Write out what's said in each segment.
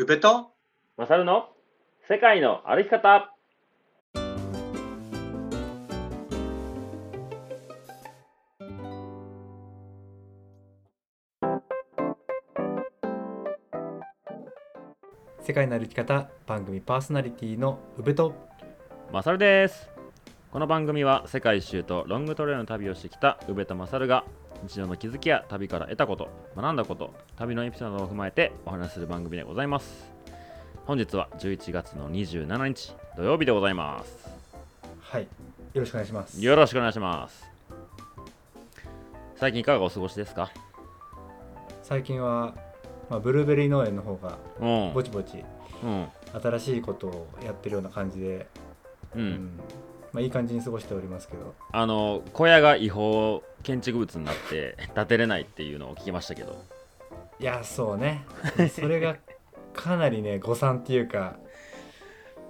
宇部とマサルの？世界の歩き方。世界の歩き方番組パーソナリティの宇部とマサルです。この番組は世界一周とロングトレイルの旅をしてきた宇部とマサルが日常の気づきや旅から得たこと学んだこと旅のエピソードを踏まえてお話しする番組でございます。本日は11月の27日土曜日でございます。はい。よろしくお願いします。よろしくお願いします。最近いかがお過ごしですか？最近は、まあ、ブルーベリー農園の方がうん。ぼちぼちうん。新しいことをやってるような感じで、う、うんまあ、いい感じに過ごしておりますけど。あの小屋が違法建築物になって建てれないっていうのを聞きましたけど。いやそうね。それがかなりね誤算っていうか。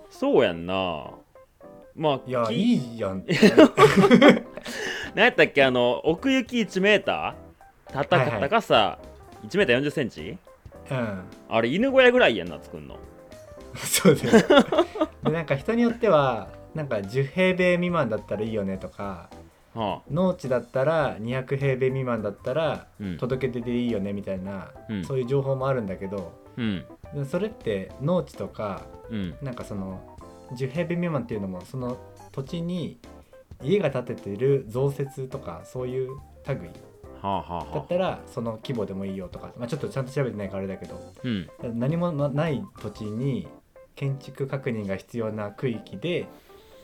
そうやんな。まあいやきいいやん 何やったっけ？あの奥行き1メーター？たたはいはい高さ1メーター4 0センチ？うん。あれ犬小屋ぐらいやんな作んの。そうだよ。でなんか人によってはなんか10平米未満だったらいいよねとかはあ。農地だったら200平米未満だったらうん。届け出でいいよねみたいな、うん。そういう情報もあるんだけどうん。でそれって農地とかうん。なんかその10平米未満っていうのもその土地に家が建ててる増設とかそういう類はあはあはあ。だったらその規模でもいいよとか、まあ、ちょっとちゃんと調べてないからあれだけどうん。何もない土地に建築確認が必要な区域で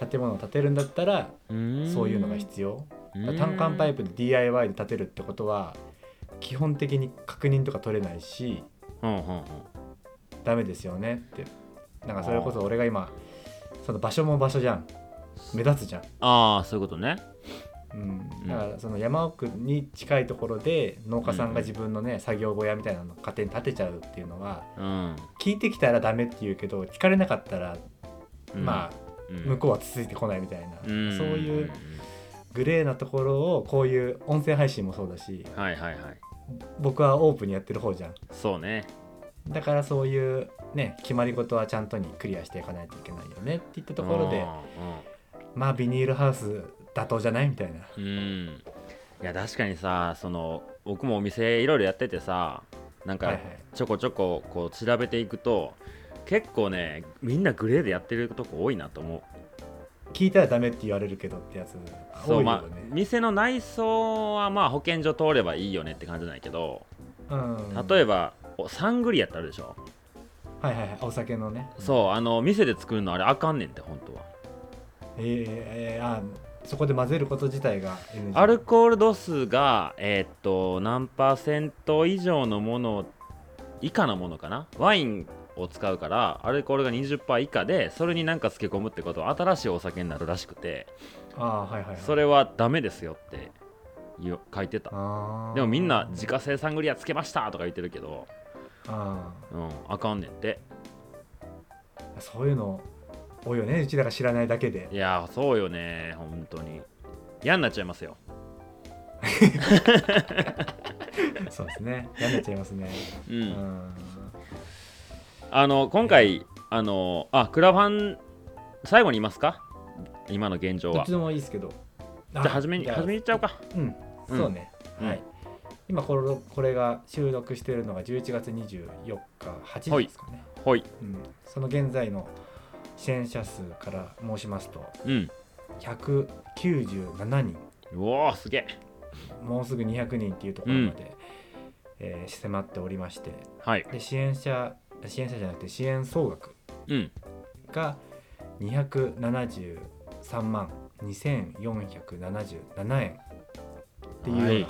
建物を建てるんだったらそういうのが必要。単管パイプで DIY で建てるってことは基本的に確認とか取れないしうんダメですよねって。なんかそれこそ俺が今その場所も場所じゃん。目立つじゃん、ああそういうことね。うん。うん、だからその山奥に近いところで農家さんが自分のね、作業小屋みたいなのを勝手に建てちゃうっていうのはうん、聞いてきたらダメって言うけど聞かれなかったら、うん。まあうん向こうはついてこないみたいな、ん。そういうグレーなところをこういう音声配信もそうだしはいはいはい。僕はオープンにやってる方じゃん。そうね。だからそういうね決まり事はちゃんとにクリアしていかないといけないよねっていったところでまあビニールハウス妥当じゃないみたいな。うん、うん、いや確かにさその僕もお店いろいろやっててさなんかはいはい。ちょこちょここう調べていくと結構ねみんなグレーでやってるとこ多いなと思う。聞いたらダメって言われるけどってやつ。そうまあ店の内装はまあ保健所通ればいいよねって感じなんやけどうん、例えばおサングリアってあるでしょ。はいはいはいお酒のね。そうあの店で作るのあれあかんねんって本当は。えーえーあそこで混ぜること自体が NG アルコール度数がえーっと何パーセント以上のもの以下のものかな？ワインを使うからアルコールが20%以下でそれになんか漬け込むってことは新しいお酒になるらしくてあーはいはいはい。それはダメですよってよ書いてた。でもみんな自家製サングリアつけましたとか言ってるけどあうんあかんねんって。ーそういうの多いよねうちらが知らないだけで。いやそうよね本当に。嫌になっちゃいますよ。そうですね。嫌になっちゃいますね。うん、うんあの今回あのあクラファン最後に言いますか？今の現状は。どっちでもいいですけど。じじゃあ初めに初めに言っちゃおうか。うん、うん。そうね、うん。はい。今これこれが収録しているのが11月24日8時ですかね、ほい。うん、その現在の支援者数から申しますとうん。197人。うおーすげえ。もうすぐ200人っていうところまで、えー迫っておりましてはい。で支援者支援者じゃなくて支援総額うん。が273万2477円っていうような、はい。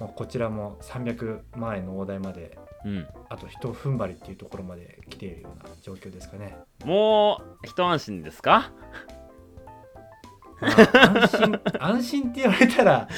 もうこちらも300万円の大台までうん。あと一踏ん張りっていうところまで来ているような状況ですかね。もう一安心ですか？まあ安心 安心って言われたら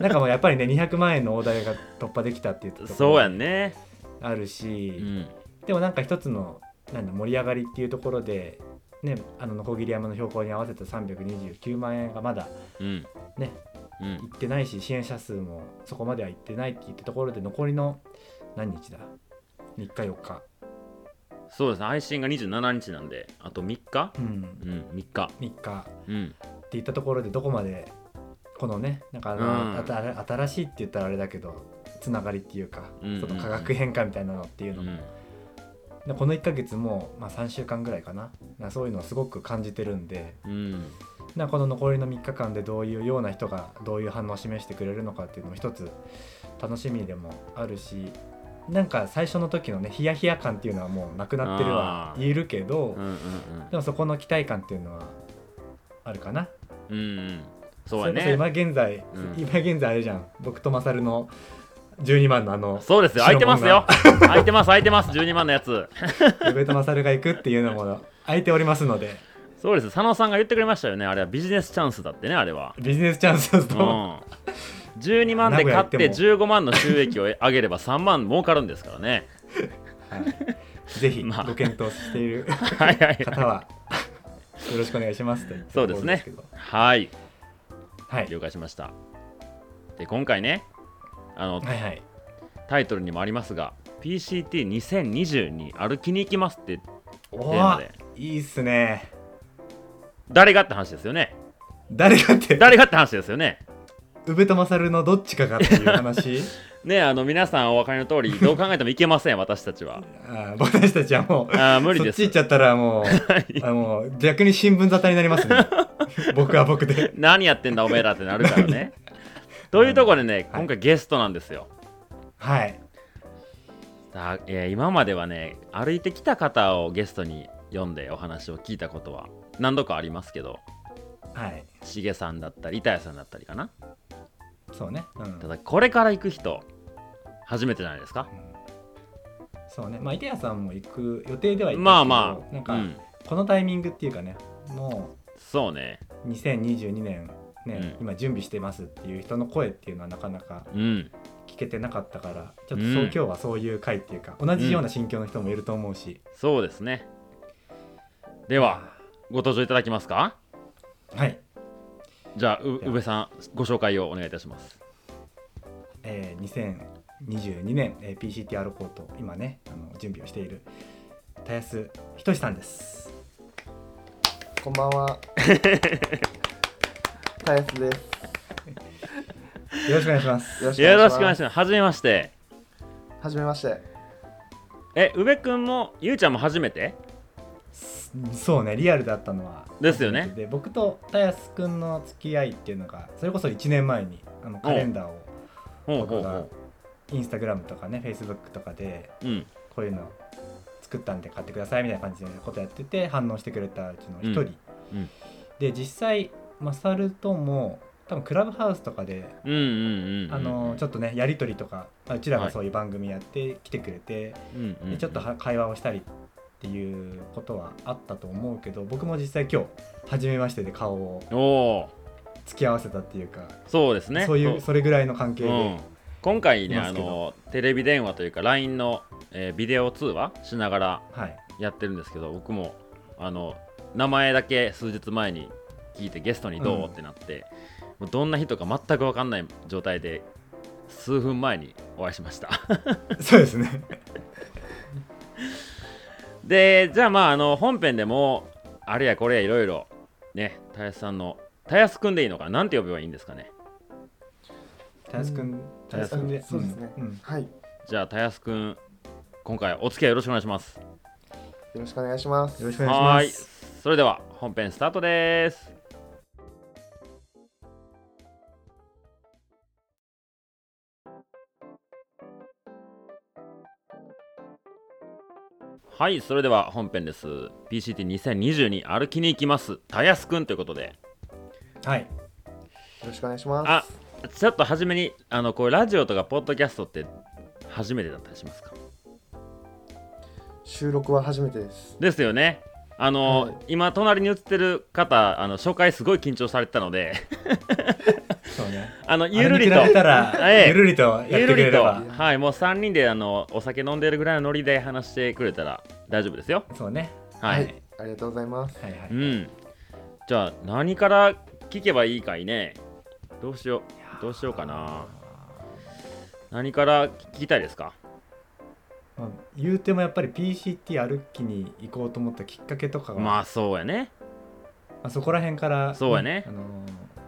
なんかもうやっぱりね200万円の大台が突破できたっていうところそうやんね。あるし、うんでもなんか一つのなんだ盛り上がりっていうところで、ね、あのノコギリ山の標高に合わせた329万円がまだうん。ねうん。行ってないし支援者数もそこまでは行ってないって言ったところで残りの何日だ？3日4日。そうですね。配信が27日なんであと3日？うん。うん3日。3日。うん。っていったところでどこまでこのねなんかあの、うん。新しいって言ったらあれだけどつながりっていうか、うんうんうん。その化学変化みたいなのっていうのも、うんでこの1ヶ月も、まあ、3週間ぐらいかな。なそういうのをすごく感じてるんで。うん。なこの残りの3日間でどういうような人がどういう反応を示してくれるのかっていうのも一つ楽しみでもあるしなんか最初の時のねヒヤヒヤ感っていうのはもうなくなってるはあー。言えるけど、うんうんでもそこの期待感っていうのはあるかな。うんうん。うんそうやれこそ今ね現在、うん。今現在あれじゃん。僕とマサルの12万のあのそうですよ。空いてますよ。空いてます空いてます。12万のやつ。僕とマサルが行くっていうのも空いておりますので。そうです佐野さんが言ってくれましたよね。あれはビジネスチャンスだってねあれは。ビジネスチャンスうと、ん。12万で買って名古屋15万の収益を上げれば3万儲かるんですからね。はい、ぜひ まあ。ご検討している方はよろしくお願いしますとそうですね。はい。はい。了解しました。で今回ねあのはいはい。タイトルにもありますが PCT2020 に歩きに行きますっておテーマで。いいっすね。誰がって話ですよね。誰がって？誰がって話ですよね。宇部とマサルのどっちかがっていう話。ねあの皆さんお分かりの通りどう考えてもいけません私たちは。あー私たちはもうあー無理です。そっち行っちゃったらもうあもう逆に新聞沙汰になりますね。僕は僕で。何やってんだおめえらってなるからねというところでね、はい。今回ゲストなんですよ。はい。さあ、えー今まではね歩いてきた方をゲストに呼んでお話を聞いたことは何度かありますけどはい。しげさんだったり板谷さんだったりかな。そうね、うん。ただこれから行く人初めてじゃないですか。そうね。まあ池谷さんも行く予定ではいたけどまあまあなんか、うん、このタイミングっていうかねもそうね。う2022年ね、うん。今準備してますっていう人の声っていうのはなかなかうん。聞けてなかったからちょっとそう、うん。今日はそういう回っていうか同じような心境の人もいると思うし、そうですね。ではご登場いただきますか？はい、じゃあ宇部さんご紹介をお願いいたします。えー、2022年、えー PCTR コート今ねあの準備をしている田安仁さんです。こんばんは。たやすです。よろしくお願いします。よろしくお願いしまます。はじめまして。す。はじめまして。え宇部くんもゆうちゃんも初めて？そうねリアルだったのは。ですよね。で僕と田安くんの付き合いっていうのがそれこそ1年前にあのカレンダーを僕がほインスタグラムとかねフェイスブックとかでううん。こういうの作ったんで買ってくださいみたいな感じでことやってて反応してくれたうちの一人、うん。うん。で実際マサルとも多分クラブハウスとかで、ちょっとねやり取りとかまあうちらはい。がそういう番組やって来てくれて、うんうんでちょっとは会話をしたりっていうことはあったと思うけど僕も実際今日初めましてで顔を付き合わせたっていうか、そうですね。そういうそれぐらいの関係で、うん、今回ねあのテレビ電話というか LINE の、えービデオ通話しながらはい。やってるんですけど僕もあの名前だけ数日前に聞いてゲストにどう、うんってなってもうどんな人か全く分かんない状態で数分前にお会いしました。そうですね。でじゃあまああの本編でもあれやこれやいろいろねたやすさんのたやすくんでいいのかななんて呼べばいいんですかね。田安くん。田安くんで。そうですね。うん。うん。はい。よじゃあたやすくん今回お付き合いよろしくお願いします。ろしくお願いします。よろしくお願いしはーい。ますそれでは本編スタートですはいそれでは本編です。PCT2020 に歩きに行きます。たやすくんということで。はい。よろしくお願いします。あちょっと初めにあのこうラジオとかポッドキャストって初めてだったりしますか？収録は初めてです。ですよねあの、はい今隣に映ってる方あの紹介すごい緊張されてたのでそうね あのゆるりとあれに比べたら、ええゆるりとやってゆるりと、くれればはい、もう3人であのお酒飲んでるぐらいのノリで話してくれたら大丈夫ですよ。そうねはい。ありがとうございます。はいはい、うん。じゃあ、何から聞けばいいかいね。どうしよう。どうしようかな。何から聞きたいですか？まあ言うてもやっぱり PCT 歩きに行こうと思ったきっかけとかが、まあそうやね。まあそこら辺から、そうやね。あのー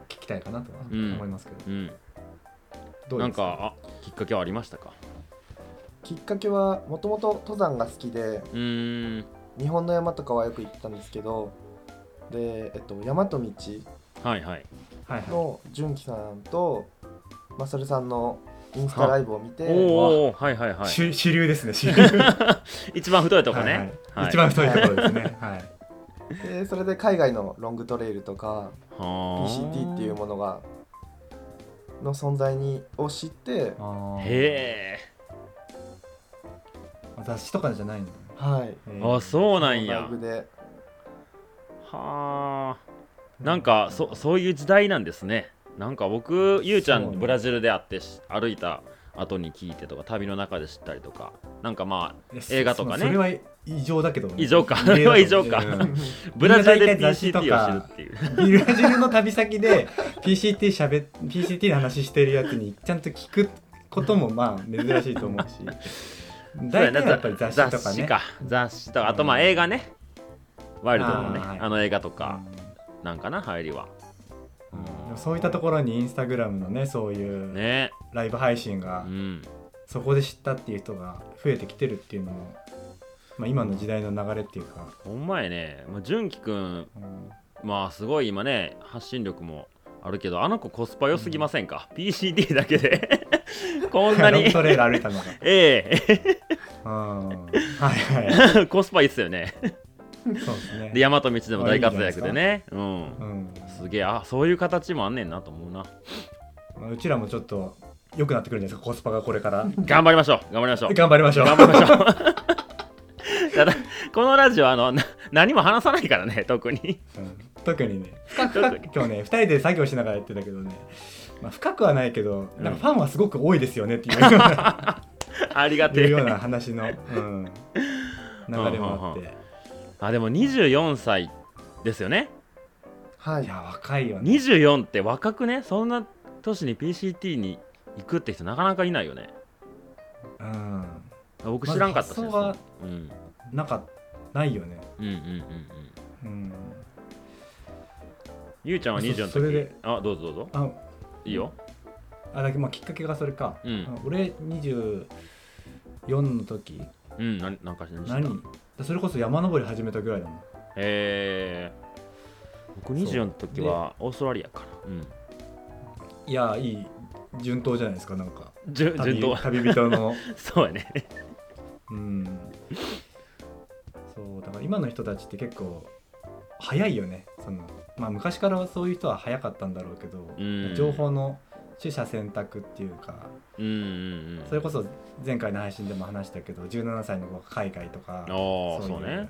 聞きたいかなと思いますけど、うん。どうですなんかあきっかけはありましたか？きっかけはもともと登山が好きでうーん。日本の山とかはよく行ってたんですけどで、えっと、山と道はいはい。はいはい。の純喜さんとマサルさんのインスタライブを見ておおはいはいはい。主主流ですね 主流。一番太いとこね、はいはい。はい。一番太いところですね。はい。でそれで海外のロングトレイルとかはあ。PCT っていうものがの存在にを知ってへえ。雑誌とかじゃないのはい。あそうなんライやブで。はあ。なんかそそういう時代なんですねなんか僕ゆうちゃんね。ブラジルで会ってし歩いた後に聞いてとか旅の中で知ったりとか。なんかまあ映画とかね。そそれは異常だけどね。異常か。異例だと思う 異常か。うん。ブラジルで PCT を知るっていう。ブラジルの旅先で PCT しゃべ PCT の話してるやつにちゃんと聞くこともまあ珍しいと思うし。大体はやっぱり雑誌とかね。雑誌とか。あとまあ映画ね。ワイルドのね。あの映画とうかん。なんかな入りはうん。そういったところにインスタグラムのねそういうね。ライブ配信がうん。そこで知ったっていう人が増えてきてるっていうのも、まあ、今の時代の流れっていうか、ほんまやね。もう純喜くんうん。まあすごい今ね発信力もあるけどあの子コスパ良すぎませんか、PCD だけで。こんなに。トレイル歩いたのが。えうん。はいはえ コスパいいっすよね。い。そうですね。で大和道でも大活躍でね。うん。うんすげえ。あそういう形もあんねんなと思うな。まあ、うちらもちょっと良くなってくるんですか、コスパがこれから。頑張りましょう。頑張りましょう。頑張りましょう。頑張りましょう。ただこのラジオあのな何も話さないからね特に。うん。特にね、今日ね、2人で作業しながらやってたけどね、まあ、深くはないけど、なんかファンはすごく多いですよねっていうような。ありがてえ。いうような話の、うん、流れもあって。あでも24歳ですよねはい。いや、若いよね。24って若くね？そんな年に PCT に行くって人なかなかいないよね。うん。僕知らんかったし、まうん、なんか、ないよね。うんうんうんうん。うん。ゆうちゃんはそ24の時それで。あどうぞどうぞ。あ、いいよ。あだけまあきっかけがそれか。うん。俺24の時。うんななんかし何？それこそ山登り始めたぐらいだもん。えー、僕24の時はオーストラリアから。うん。いやいい順当じゃないですかなんか。順当。旅旅人の。そうやね。うん。そうだから今の人たちって結構早いよね。そのまあ昔からはそういう人は早かったんだろうけど、うん。情報の取捨選択っていうかうんうんうん。それこそ前回の配信でも話したけど17歳の子が海外とかそういね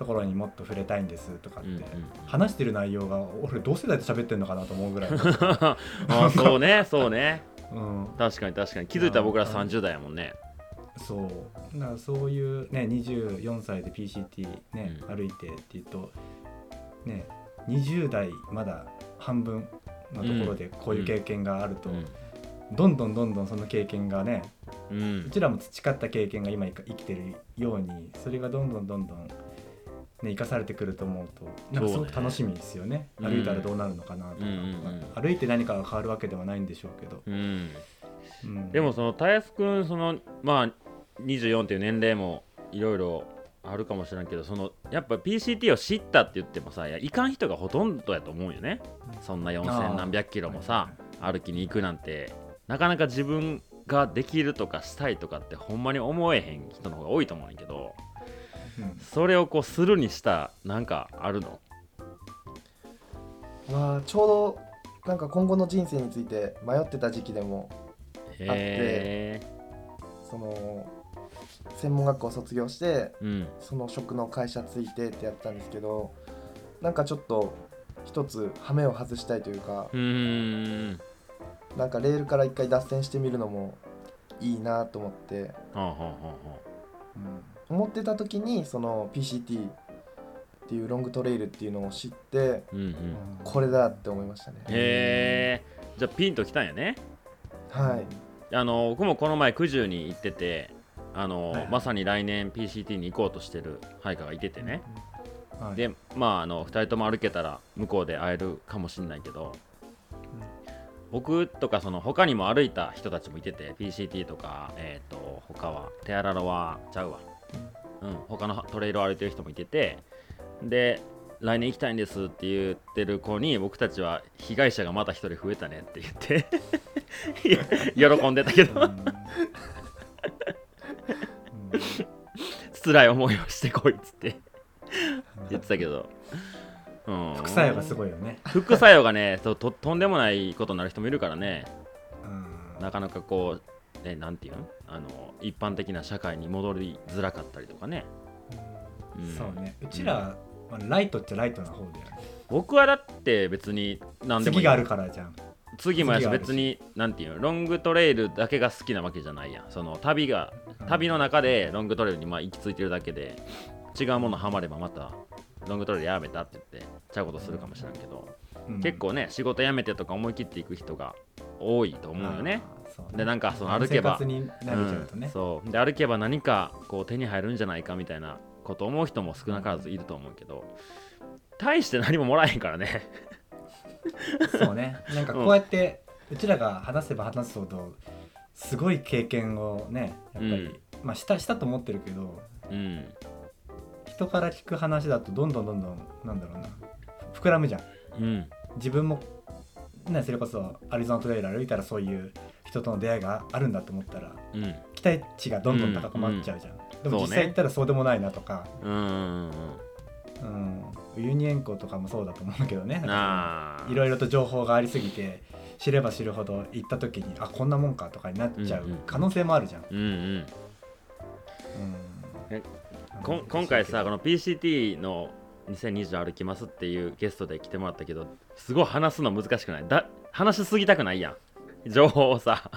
ところにもっと触れたいんですとかって、うんうん話してる内容が俺同世代と喋ってんのかなと思うぐらい、あーそうねそうね。うん、確かに確かに。気づいたら僕らいや30代やもんね。そう。だからそういうね24歳で PCT ね、うん。歩いてっていうとね20代まだ半分のところでこういう経験があると、うん。どんどんどんどんその経験がねううんちらも培った経験が今生きてるようにそれがどんどんどんどん、ね、生かされてくると思うとなんかすごく楽しみですよね。ね歩いたらどうなるのかなとか、うんうんうん。歩いて何かが変わるわけではないんでしょうけど、うん。うん。でもそのたやすくんそのまあ24っていう年齢もいろいろあるかもしれんけどそのやっぱ PCT を知ったって言ってもさいやいかん人がほとんどやと思うよね。そんなあ4000ー何百キロもさ歩きに行くなんてなかなか自分ができるとかしたいとかってほんまに思えへん人の方が多いと思うんやけど。うんそれをこうするにしたなんかあるの？まあちょうどなんか今後の人生について迷ってた時期でもへえその専門学校を卒業してうん。その職の会社ついてってやったんですけどなんかちょっと一つ羽目を外したいというかうーん。なんかレールから一回脱線してみるのもいいなと思って、はあはあはあは思ってた時にその PCT っていうロングトレイルっていうのを知ってあうん。うんこれだって思いましたね。へえじゃあピンときたんやね。はい。あの僕もこの前九十に行っててあの、はいはい。まさに来年 PCT に行こうとしてる配下がいててね、はい。でまああの2人とも歩けたら向こうで会えるかもしれないけど、僕とかその他にも歩いた人たちもいてて PCT とかえっ、と他はテアラロはちゃうわうん他のトレイルを歩いてる人もいててで来年行きたいんですって言ってる子に僕たちは被害者がまた一人増えたねって言って 喜んでたけど。辛い思いをしてこいっつって。言ってたけど、うん、副作用がすごいよね、副作用がねとととんでもないことになる人もいるからね。うん。なかなかこう、ね、なんていうの？あの一般的な社会に戻りづらかったりとかね、うん。そうね。うちら、まあ、ライトっちゃライトな方だよね。僕はだって別に何でも次があるからじゃん。次もやし別になんていうの？ロングトレイルだけが好きなわけじゃないやん。その旅が旅の中でロングトレイルにまあ行き着いてるだけで違うものハマればまたロングトレイルやめたって言ってちゃうことするかもしれんけど、うん。結構ね仕事辞めてとか思い切っていく人が多いと思うよね。あーそうね。でなんかその歩けば。そう。で歩けば何かこう手に入るんじゃないかみたいなこと思う人も少なからずいると思うけど。大して何ももらえへんからね。そうね。なんかこうやってうちらが話せば話すほどすごい経験をねやっぱり、うん。まあしたしたと思ってるけどうん。人から聞く話だとどんどんどんどんなんだろうな。膨らむじゃん。うん。自分もねそれこそアリゾナトレイル歩いたらそういう人との出会いがあるんだと思ったらうん。期待値がどんどん高まっちゃうじゃん、でもそうね。実際行ったらそうでもないなとか。うんうんうんうん。ユニエンコとかもそうだと思うけどね。いろいろと情報がありすぎて知れば知るほど行った時にあこんなもんかとかになっちゃううんうん可能性もあるじゃん。うんうん。うん。えこん今回さこの PCT の2020歩きますっていうゲストで来てもらったけどすごい話すの難しくない？だ話しすぎたくないやん情報をさ、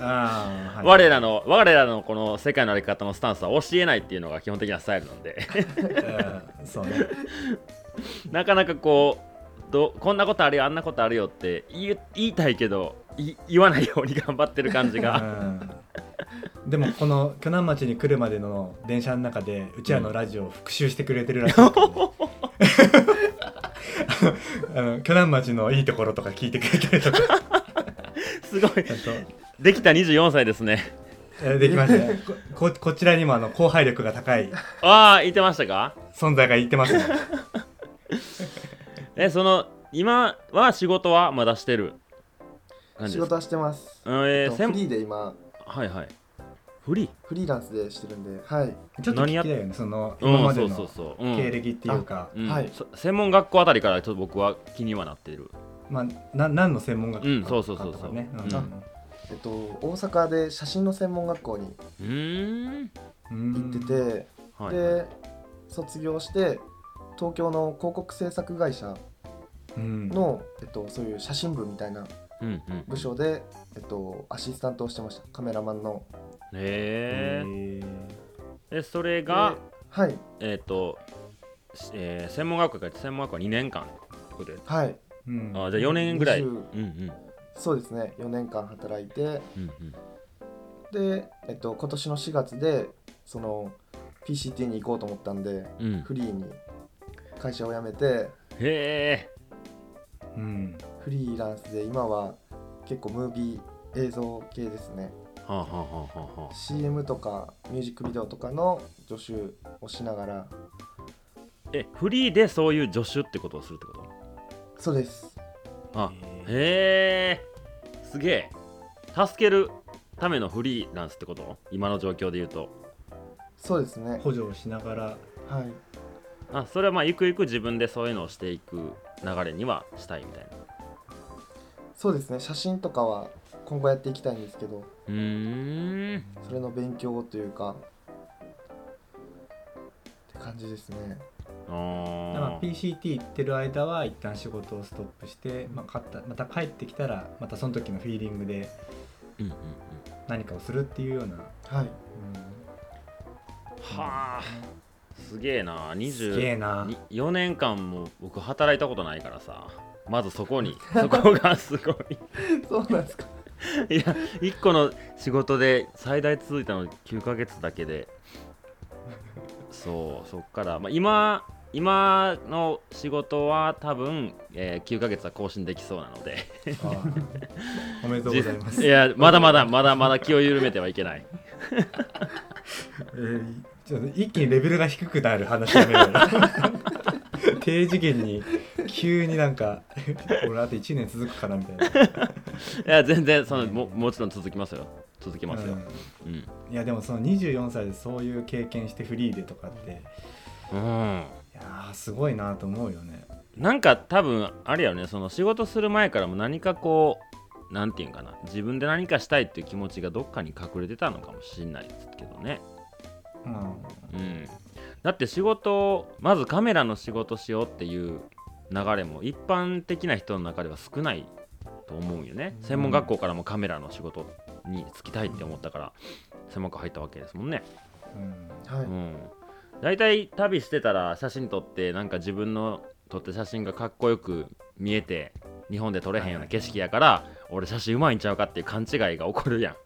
あー、はい、我らの我らのこの世界の歩き方のスタンスは教えないっていうのが基本的なスタイルなんで。うんそうね。なかなかこうどこんなことあるよあんなことあるよって言い言いたいけどい言わないように頑張ってる感じが。うん。でもこの鋸南町に来るまでの電車の中でうちらのラジオを復習してくれてるらしいね、あの鋸南町のいいところとか聞いてくれたりとかすごい。できた24歳ですね。えーできました。ねここ こちらにもあの後輩力が高い。ああ言ってましたか？存在が言ってますね。えその今は仕事はまだしてる？仕事はしてます、うんえー専フリーで今。はいはい。フリー？フリーランスでしてるんではい。ちょっと聞きたいよねそのうん今までのそうそうそう、うん。経歴っていうか、うん。はい。そ専門学校あたりからちょっと僕は気にはなっているまあ、な何の専門学校うんそうそうそうそう。かとかね、うん。えっと大阪で写真の専門学校に行ってて、はいで卒業して東京の広告制作会社うん。の、えっと、そういう写真部みたいなうんうん部署で、えっと、アシスタントをしてました。カメラマンの。へえへでそれがはい。えっ、と、しえー専門学校から専門学校2年間ってことで。はい。ーうん。あじゃあ4年ぐらい。20うんうん。そうですね。4年間働いて。うんうん。で、えっと、今年の4月でその PCT に行こうと思ったんでうん。フリーに会社を辞めて。へえ。うん。フリーランスで今は結構ムービー映像系ですね。はあはあはあはあはあ。CM とかミュージックビデオとかの助手をしながら。えフリーでそういう助手ってことをするってこと？そうです。あへへえすげえ。助けるためのフリーランスってこと？今の状況で言うと。そうですね。補助をしながら。はい。あそれはまあゆくゆく自分でそういうのをしていく流れにはしたいみたいな。そうですね。写真とかは今後やっていきたいんですけど。うーん。それの勉強というか。って感じですね。あだからー PCT 行ってる間は一旦仕事をストップして、まあ、かったまた帰ってきたらまたその時のフィーリングでうんうんうん。何かをするっていうような、はい。はあ。すげえな。うん、すげえな。4年間も僕働いたことないからさ。まずそこに。そこがすごい。そうなんですか。いや1個の仕事で最大続いたの9ヶ月だけでそうそっから、まあ、今今の仕事は多分、えー9ヶ月は更新できそうなので。おめでとうございます。いやまだまだまだまだ気を緩めてはいけない。えーちょっと一気にレベルが低くなる話やめよう。よ 低次元に急になんか 俺あと1年続くかなみたいな、いや全然そのももちろん続きますよ。続きますよ。うん。うん、いやでもその24歳でそういう経験してフリーでとかってうん。いやーすごいなと思うよね。なんか多分あれやよねその仕事する前からも何かこうなんていうんかな自分で何かしたいっていう気持ちがどっかに隠れてたのかもしれないですけどね。うん。うん。だって仕事まずカメラの仕事しようっていう流れも一般的な人の中では少ないと思うよね。専門学校からもカメラの仕事に就きたいって思ったから専門学校入ったわけですもんね。うん。はい、うん。大体旅してたら写真撮ってなんか自分の撮った写真がかっこよく見えて日本で撮れへんような景色やから俺写真うまいんちゃうかっていう勘違いが起こるやん。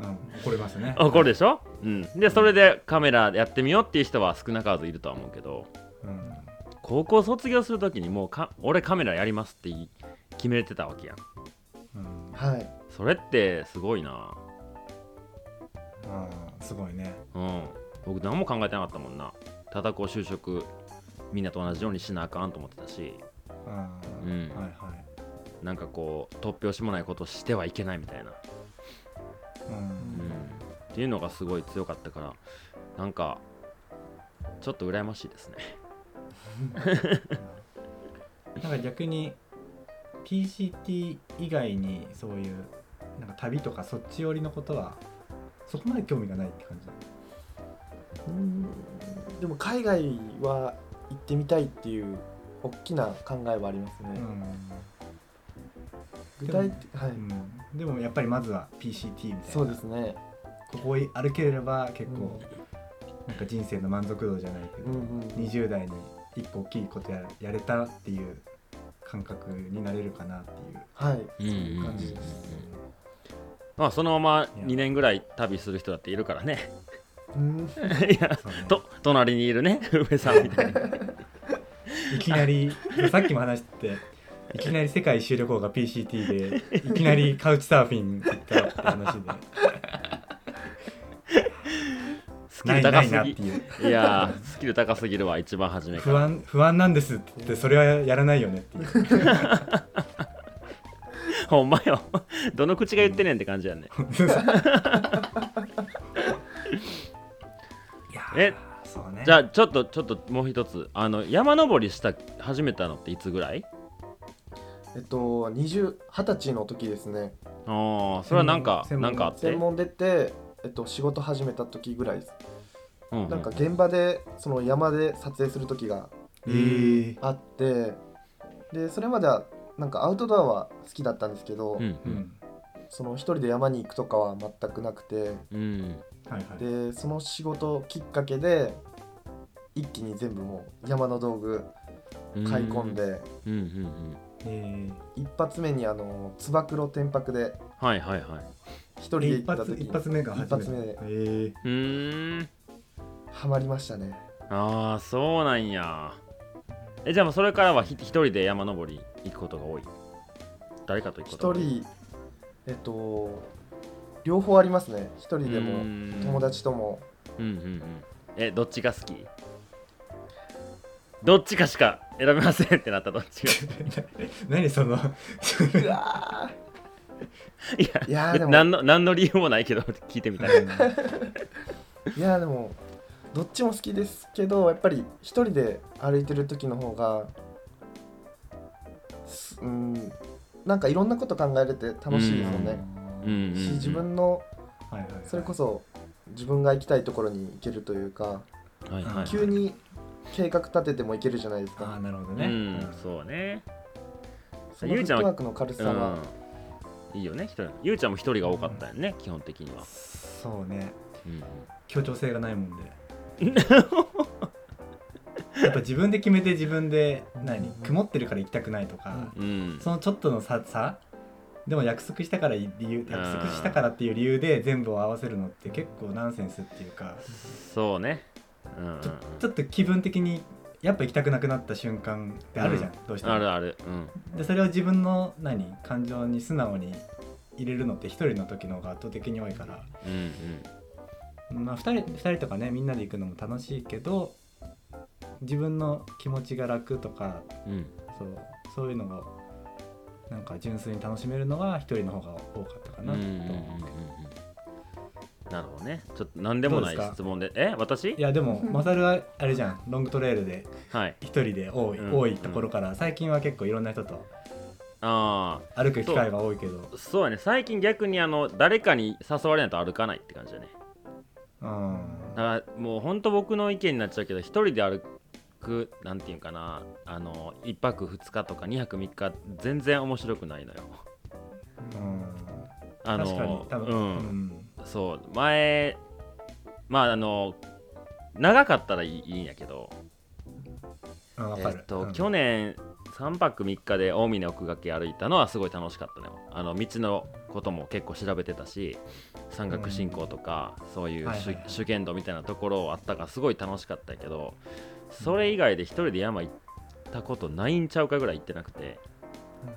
うん、怒りますね。起こるでしょ、うん、でそれでカメラやってみようっていう人は少なからずいるとは思うけど。うん高校卒業する時にもうか俺カメラやりますってい決めてたわけやん。うん。はい。それってすごいな。うんすごいね。うん。僕何も考えてなかったもんな。ただこう就職みんなと同じようにしなあかんと思ってたし。うん。うん。はいはい。なんかこう突拍子もないことしてはいけないみたいな、うん。うん、っていうのがすごい強かったからなんかちょっと羨ましいですねなんか逆に PCT 以外にそういうなんか旅とかそっち寄りのことはそこまで興味がないって感じだうん。でも海外は行ってみたいっていう大きな考えはありますね、具体的はい、うん。でもやっぱりまずは PCT みたいな。そうですね。ここを歩ければ結構、うん。なんか人生の満足度じゃないけど、うんうん20代に一個大きいことややれたっていう感覚になれるかなっていう。感じですまあそのままいや2年ぐらい旅する人だっているからね。うん。いやと隣にいるね上さんみたいないきなりさっきも話してていきなり世界一周旅行が PCT でいきなりカウチサーフィン行ったって話でスキル高すぎ。ないなっていう。いやースキル高すぎるわ一番初めか不ら安不安なんですってそれはやらないよねっていう。ほんまよどの口が言ってねんって感じやね いやえそうね。じゃあちょっとちょっともう一つ。あの山登りした始めたのっていつぐらい？えっと20 20歳の時ですね。ああそれはなんか専門。なんかあって？専門出て、えっと、仕事始めた時ぐらい。です、うんうん。なんか現場でその山で撮影する時がえー。あってでそれまではなんかアウトドアは好きだったんですけど、うんううん。んその一人で山に行くとかは全くなくてうんはいはい。でその仕事きっかけで一気に全部もう山の道具買い込んで、うんうんうん。え一発目にあのつば九郎天白ではいはいはい一人でー、行った時に。一発一発目が初めて。一発目で。えー、うーんハマりましたね。ああそうなんや。えじゃあもうそれからはひ一人で山登り行くことが多い？誰かと行くことが多い？一人えっと両方ありますね。一人でうも友達とも。うんうんうん。えどっちが好き？どっちかしか選べませんってなったどっちが？何その。うわいやーいやーでも何の何の理由もないけど 聞いてみたい。いやーでもどっちも好きですけどやっぱり一人で歩いてる時の方がすうんなんかいろんなこと考えれて楽しいですよね、うんうんうんし自分のはいはいはいそれこそ自分が行きたいところに行けるというかはい急に計画立てても行けるじゃないですああかなるほどね、うんそうね。そのフゆうちゃんークの軽さは、うんいいよね一人ゆうちゃんも一人が多かったよね、基本的には、そうね。うん協調性がないもんで。やっぱ自分で決めて自分で何曇ってるから行きたくないとか、うん。そのちょっとの差差でも約束したから理由約束したからっていう理由で全部を合わせるのって結構ナンセンスっていうかそうね。うんうんうん。ちょちょっと気分的にやっぱ行きたくなくなった瞬間ってあるじゃん、うん。どうしても。あるある。うん。でそれを自分の何感情に素直に入れるのって一人の時の方が圧倒的に多いから、うんうん。まあ、2人二人とかねみんなで行くのも楽しいけど自分の気持ちが楽とかうん。そうそういうのがなんか純粋に楽しめるのは一人の方が多かったかなとうんうんうんうんうん。思って。なるほどね。ちょっと何でもない質問で。え？私？いやでもマサルはあれじゃん。ロングトレイルではい。一人で多い,、うん。多いところから。最近は結構いろんな人とあ歩く機会が多いけど。あそうやね。最近逆にあの誰かに誘われないと歩かないって感じだね。うんだからもうほんと僕の意見になっちゃうけど一人で歩くなんていうんかな。あの1泊2日とか2泊3日全然面白くないのよ。うん。あの確かに。多分、うん。うんそう前まああの長かったらいいいいんやけどえっとうん。去年3泊3日で近江の奥掛歩いたのはすごい楽しかったのよあの道のことも結構調べてたし山岳信仰とか、そういう主権度みたいなところあったからすごい楽しかったけどそれ以外で一人で山行ったことないんちゃうかぐらい行ってなくて。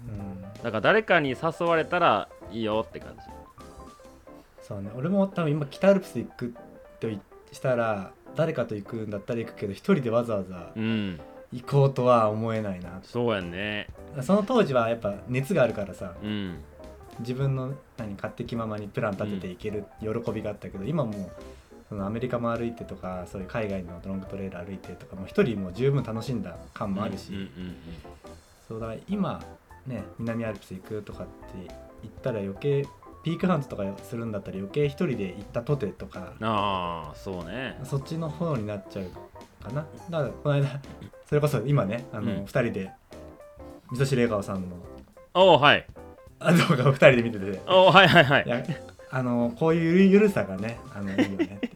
うん。だから誰かに誘われたらいいよって感じそうね。俺も多分今北アルプス行くといしたら誰かと行くんだったら行くけど一人でわざわざうん。行こうとは思えないなそうやんね。その当時はやっぱ熱があるからさうん。自分の何勝手気ままにプラン立てていける喜びがあったけど、今もうそのアメリカも歩いてとかそういう海外のロングトレイル歩いてとかもう一人もう十分楽しんだ感もあるし、うんうんうん。そうだから今ね南アルプス行くとかって言ったら余計ピークハントとかするんだったら余計一人で行ったとてとかうんああそうね。そっちの方になっちゃうかな。だからこの間 それこそ今ねあの、うん。2人で味噌汁笑顔さんのおおはい。あ動画を2人で見てて。おおはいはいはい。いやあのこういうゆるゆるさがねあのいいよねって。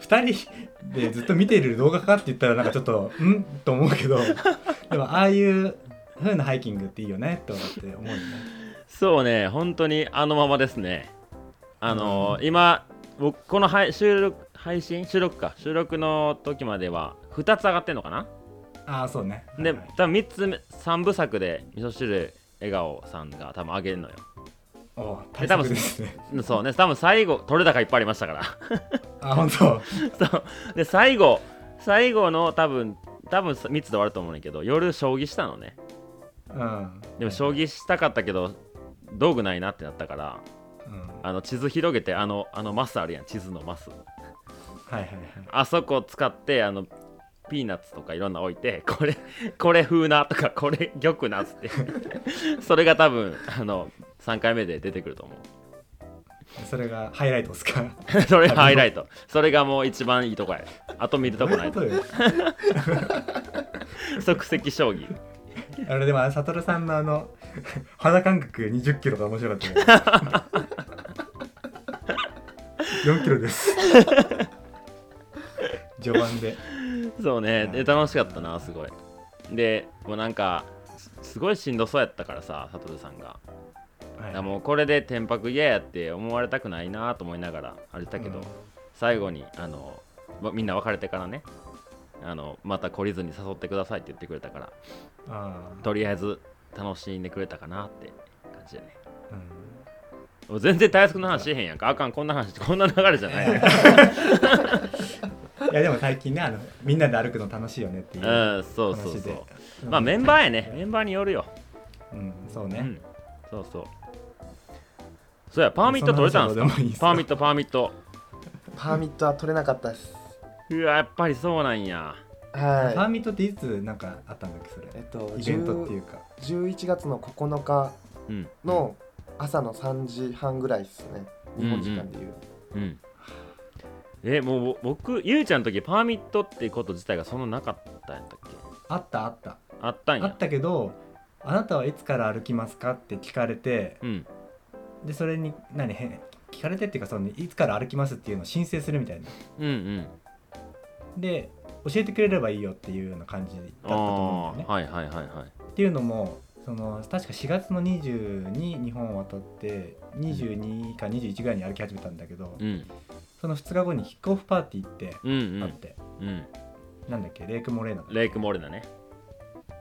2人でずっと見ている動画かって言ったらなんかちょっとん？と思うけどでもああいう風なハイキングっていいよねと思って思うよねそうね本当にあのままですね。あのー今僕この配収録配信？収録か。収録の時までは2つ上がってんのかな？ああそうね。ではい多分3つ目3部作で味噌汁笑顔さんが多分上げるのよ。お大作ですね。そうね多分最後取れ高いっぱいありましたから。あ本当。そう。で最後最後の多分多分3つで終わると思うんだけど夜将棋したのね。うん。でも将棋したかったけど道具ないなってなったからうん。あの地図広げてあのあのマスあるやん地図のマスはいはいはい。あそこ使ってあのピーナッツとかいろんな置いて これこれ風なとかこれ玉なっつって。それが多分あの3回目で出てくると思それがハイライトですか？う それがハイライト。それがもう一番いいとこや。あと見るとこないとよ。即席将棋 あれでもサトルさんのあの 肌感覚20キロが面白かったね。4キロです。序盤で。そうね。で楽しかったなすごい。でもうなんかすすごいしんどそうやったからさサトルさんが。はい。もうこれで天白嫌やって思われたくないなと思いながら歩いたけど、うん。最後にあのまみんな別れてからねあのまた懲りずに誘ってくださいって言ってくれたからあとりあえず楽しんでくれたかなって感じだね。あ、うん。もう全然大学の話しへんやんか。あかんこんな話こんな流れじゃない いやでも最近ねあのみんなで歩くの楽しいよねっていううん話でそうそうそう。うんまあメンバーやね。メンバーによるよ。うんそうね、うん。そうそう。そうや permit 取れたんすか？でもいいっすよ。 permit permit。permit は取れなかったです。うわやっぱりそうなんやファーはミットっていつなんかあったんだっけそれ。いえっとイベントっていうか。10 11月の9日うん。の朝の3時半ぐらいですね。日本時間でいう、うんえもうぼ僕ゆうちゃんの時 permit ってこと自体がそんななかったんやったっけ？あったあった。あったんや。あったけどあなたはいつから歩きますかって聞かれてうん。でそれに何変聞かれてっていうかそのいつから歩きますっていうのを申請するみたいな。うんうん。で教えてくれればいいよっていうような感じだったと思うんだよね。はいはいはいはい。っていうのもその確か4月の20に日本を渡って22か21ぐらいに歩き始めたんだけど、うん。その2日後にキックオフパーティーってうんうん。あって、うん。なんだっけ？レイクモレーナだレイクモレナね。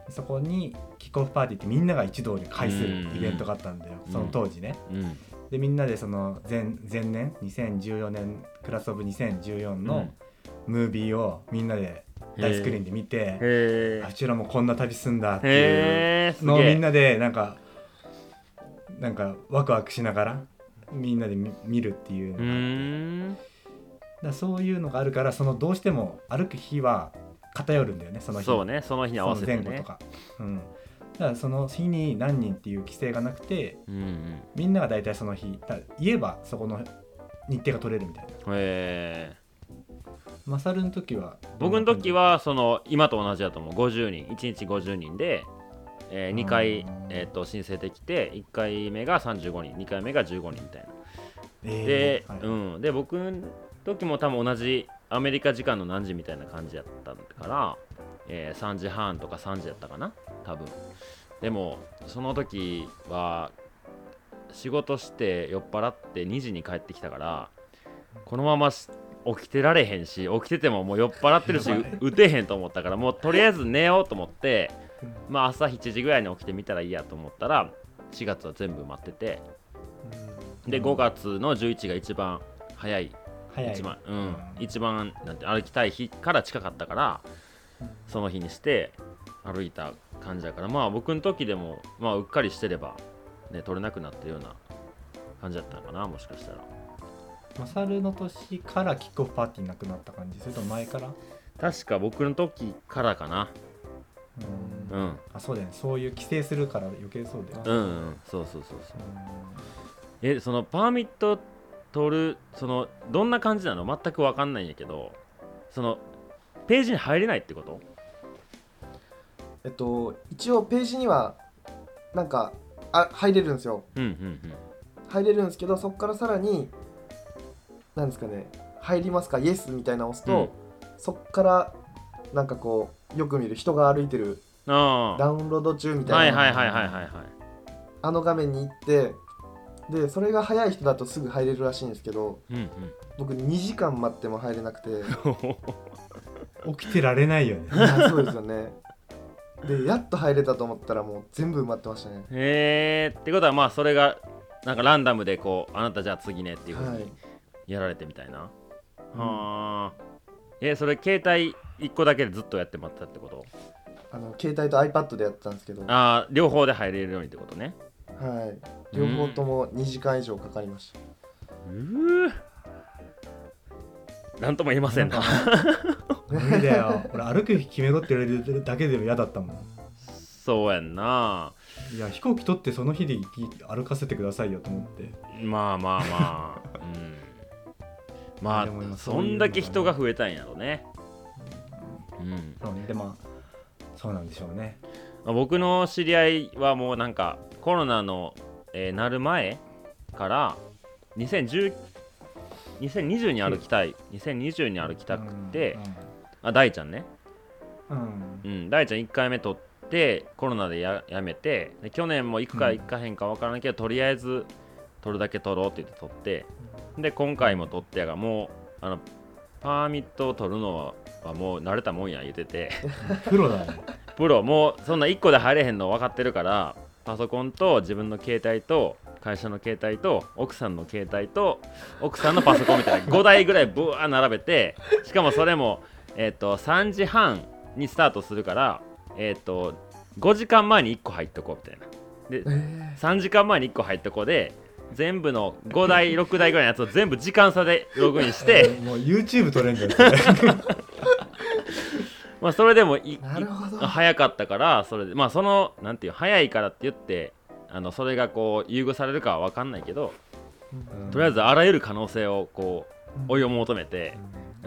そこにキックオフパーティーってみんなが一堂に会するうんイベントがあったんだよ、うんその当時ね。うん。でみんなでその前前年？2014年クラスオブ2014のムービーをみんなで大スクリーンで見て、あうちらもこんな旅すんだっていうのをみんなでなんかなんかワクワクしながらみんなで見見るっていうのうがあって。だそういうのがあるからそのどうしても歩く日は偏るんだよねその日。そうねその日に合わせてね。前後とか、うん、だからその日に何人っていう規制がなくてうんうん。みんなが大体その日。だ言えばそこの日程が取れるみたいな。へえマサルの時は僕の時はその今と同じだと思う。50人。1日50人で、え2回うん、えー、と申請できて1回目が35人。2回目が15人みたいな。えで,、ーはい。うん、で僕の時も多分同じアメリカ時間の何時みたいな感じやったから、えー3時半とか3時やったかな。多分。でもその時は仕事して酔っ払って2時に帰ってきたからこのままし起きてられへんし起きててももう酔っ払ってるし打てへんと思ったからもうとりあえず寝ようと思って、まあ、朝7時ぐらいに起きてみたらいいやと思ったら4月は全部埋まっててでうん。5月の11が一番早い一番、うん、一番なんて歩きたい日から近かったからその日にして歩いた感じだからまあ僕の時でもまあうっかりしてればね取れなくなってるような感じだったのかなもしかしたらマサルの年からキックオフパーティーなくなった感じ？それとも前から？確か僕の時からかな。うん。うん。あそうだよね。そういう規制するから余計そうだよね。うんうん。そうそうそうそう。えそのパーミット取るそのどんな感じなの？全く分かんないんやけど。そのページに入れないってこと？えっと一応ページにはなんかあ入れるんですよ。うんうん入れるんですけどそこからさらになんですかね入りますかイエスみたいなのを押すと、うん。そこからなんかこうよく見る人が歩いてるダウンロード中みあたいいはいはいはいはいはい。あの画面に行ってでそれが早い人だとすぐ入れるらしいんですけどうんうん。僕2時間待っても入れなくて。起きてられないよね。そうですよね。でやっと入れたと思ったらもう全部埋まってましたね。へえってことはまあそれがなんかランダムでこうあなたじゃあ次ねっていうふうはい。にやられてみたいな、はあ。えそれ携帯1個だけでずっとやって待ってたってこと？あの携帯と iPad でやってたんですけど。はああ両方で入れるようにってことね。い。両方とも2時間以上かかりました。うー。なんとも言えませんな。無理だよ。俺歩く日決めろって言われてるだけでも嫌だったもん。そうやんな。いや飛行機取ってその日で歩かせてくださいよと思って。まあまあまあ。うんまあそんだけ人が増えたんやろね。うん。そうね。でまあそうなんでしょうね。まあ僕の知り合いはもうなんかコロナの、えーなる前から2010 2020に歩きたい2020に歩きたくて、あ大ちゃんね。うん、うん。うん大ちゃん1回目取ってコロナでややめてで去年も行くか行かへんか分からないけど、とりあえず取るだけ取ろうって言って取ってで今回も取ってやがもうあのパーミットを取るのははもう慣れたもんや言ってて。プロだね。プロもうそんな1個で入れへんの分かってるからパソコンと自分の携帯と会社の携帯と奥さんの携帯と奥さんのパソコンみたいな 5台ぐらいブワー並べてしかもそれも、えっと3時半にスタートするから、えっと5時間前に1個入っとこうみたいな。でえ3時間前に1個入っとこうで全部の5台6台ぐらいのやつを全部時間差でログインして、もう YouTube 撮れんじゃんまあ、それでも早かったからそれでまあそのなんていう早いからって言ってあのそれがこう優遇されるかは分かんないけどとりあえずあらゆる可能性をこう追い求めて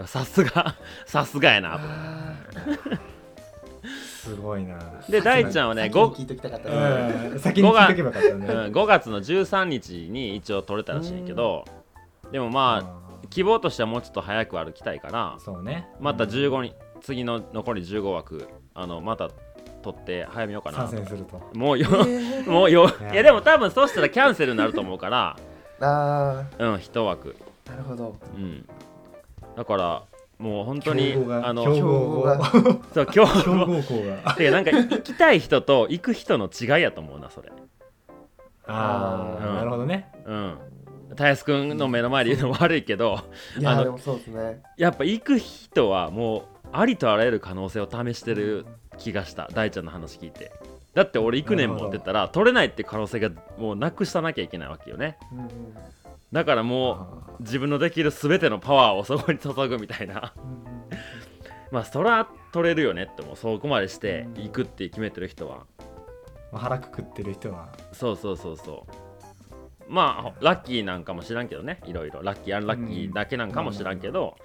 さすがさすがやなとあすごいな。ーで大ちゃんはね先にご聞いときたかったですうん。先に聞いとけばよかったうん、ね、5月の13日に一応取れたらしいけどでもまあ希望としてはもうちょっと早く歩きたいからそうね。また15人次の残り15枠あのまた取って早めようかな。参戦すると。もうよ、え ーもうよ。いや。でも多分そうしたらキャンセルになると思うから。あうん一枠。あなるほど。うん。だからもう本当にあの競競合が。そう今日強豪校が。てかなんか行きたい人と行く人の違いやと思うなそれ。ああ、うん。なるほどね。うん。たやすくんの目の前で言うのも悪いけどいやあのでもそうですね。やっぱ行く人はもうありとあらゆる可能性を試してる気がした大ちゃんの話聞いて。だって俺行くねんもんって言ったら取れないって可能性がもうなくしたなきゃいけないわけよね。うんうんだからもう自分のできる全てのパワーをそこに注ぐみたいな。うん。うんまあそら取れるよねってもうそこまでして行くって決めてる人は。まあ腹くくってる人は。そうそうそうそう。まあラッキーなんかも知らんけどね。いろいろ。ラッキーアンラッキーだけなんかも知らんけど、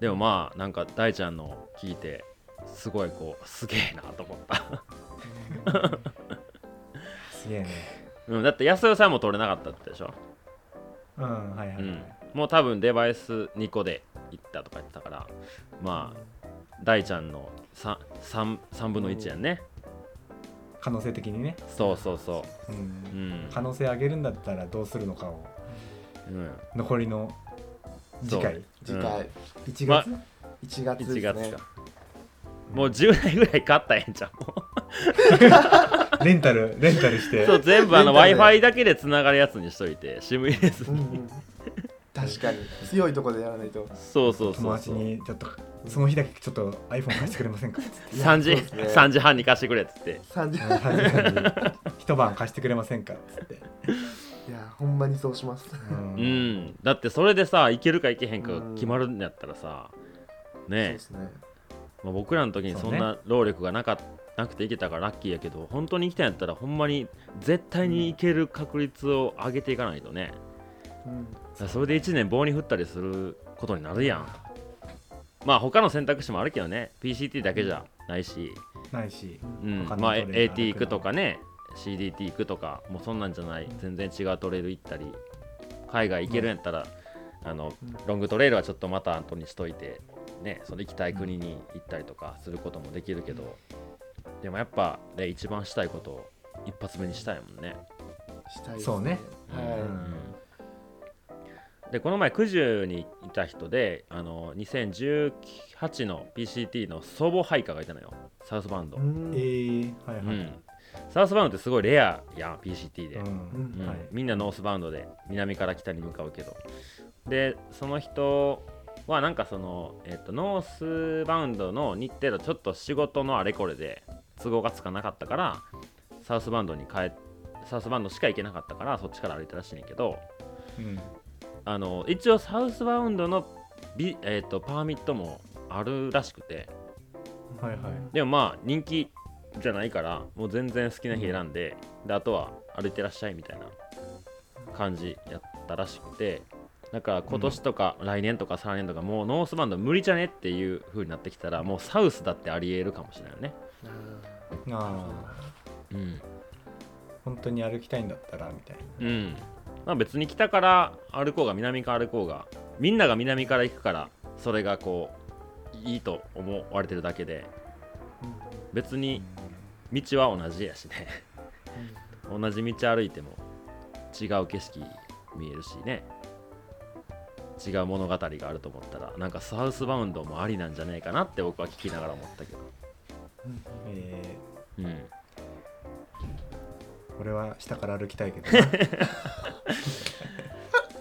でもまあなんか大ちゃんの聞いてすごいこうすげえなと思った、すげえね。うん、だって安代さんも取れなかったってでしょ、うんはいはい、はい。うん、もう多分デバイス2個で行ったとか言ってたからまあ大ちゃんの 3, 3, 3分の1やんね、可能性的にね、そうそうそう。ん。ううん、可能性上げるんだったらどうするのかを。うん、残りの次回。次回。1ま月、1月です1ね月かもう10台ぐらい買ったらええんちゃうもう。レンタルレンタルして。そう全部あの w レ i ン f i だけでつながるやつにしといて SIM 入れずに、うんうん。確かに。強いところでやらないと。そうそうそ友達う。そうにちょっとその日だけちょっと iPhone 貸してくれませんか？いや3時ね。3時半に貸してくれっつって。3時3時一晩貸してくれませんか？っつって、いやほんまにそうします。うん。うん。だってそれでさいけるかいけへんかが決まるんやったらさそうねですねまあ、僕らの時にそんな労力がなかなくていけたからラッキーやけど本当に行きたいんやったらほんまに絶対に行ける確率を上げていかないとね。うん。それで1年棒に振ったりすることになるやん。まあ他の選択肢もあるけどね。PCT だけじゃないし、ないしうん。まあ、AT 行くとかね。CDT 行くとかもうそんなんじゃない。全然違うトレイル行ったり海外行けるんやったら、あのうんロングトレイルはちょっとまた後にしといてねその行きたい国に行ったりとかすることもできるけど、でもやっぱね一番したいことを一発目にしたいもんね、したいですそうね。はい、うん。でこの前九十にいた人であの2018の PCT の総合配下がいたのよ。southbound、うん。えー、はいはい、うん。 southbound ってすごいレアやん PCT で、うん。うん。はい。みんな northbound で南から北に向かうけど。でその人はなんかその、えっと northbound の日程とちょっと仕事のあれこれで都合がつかなかったから southbound に帰っ southbound しか行けなかったからそっちから歩いたらしいねんけどうん。あの一応 southbound のビ、えっとパーミットもあるらしくて。はいはい。でもまあ人気じゃないからもう全然好きな日選んで,、であとは歩いてらっしゃいみたいな感じやったらしくてだから今年とか来年とか再来年とかもうノースバウンド無理じゃねっていう風になってきたらもうサウスだってありえるかもしれないよね。ああうん。本当に歩きたいんだったらみたいなうん。まあ別に北から歩こうが南から歩こうがみんなが南から行くからそれがこういいと思われてるだけで別に道は同じやしね。同じ道歩いても違う景色見えるしね違う物語があると思ったらなんかサウスバウンドもありなんじゃないかなって僕は聞きながら思ったけど。えうん。ー、俺は下から歩きたいけどな。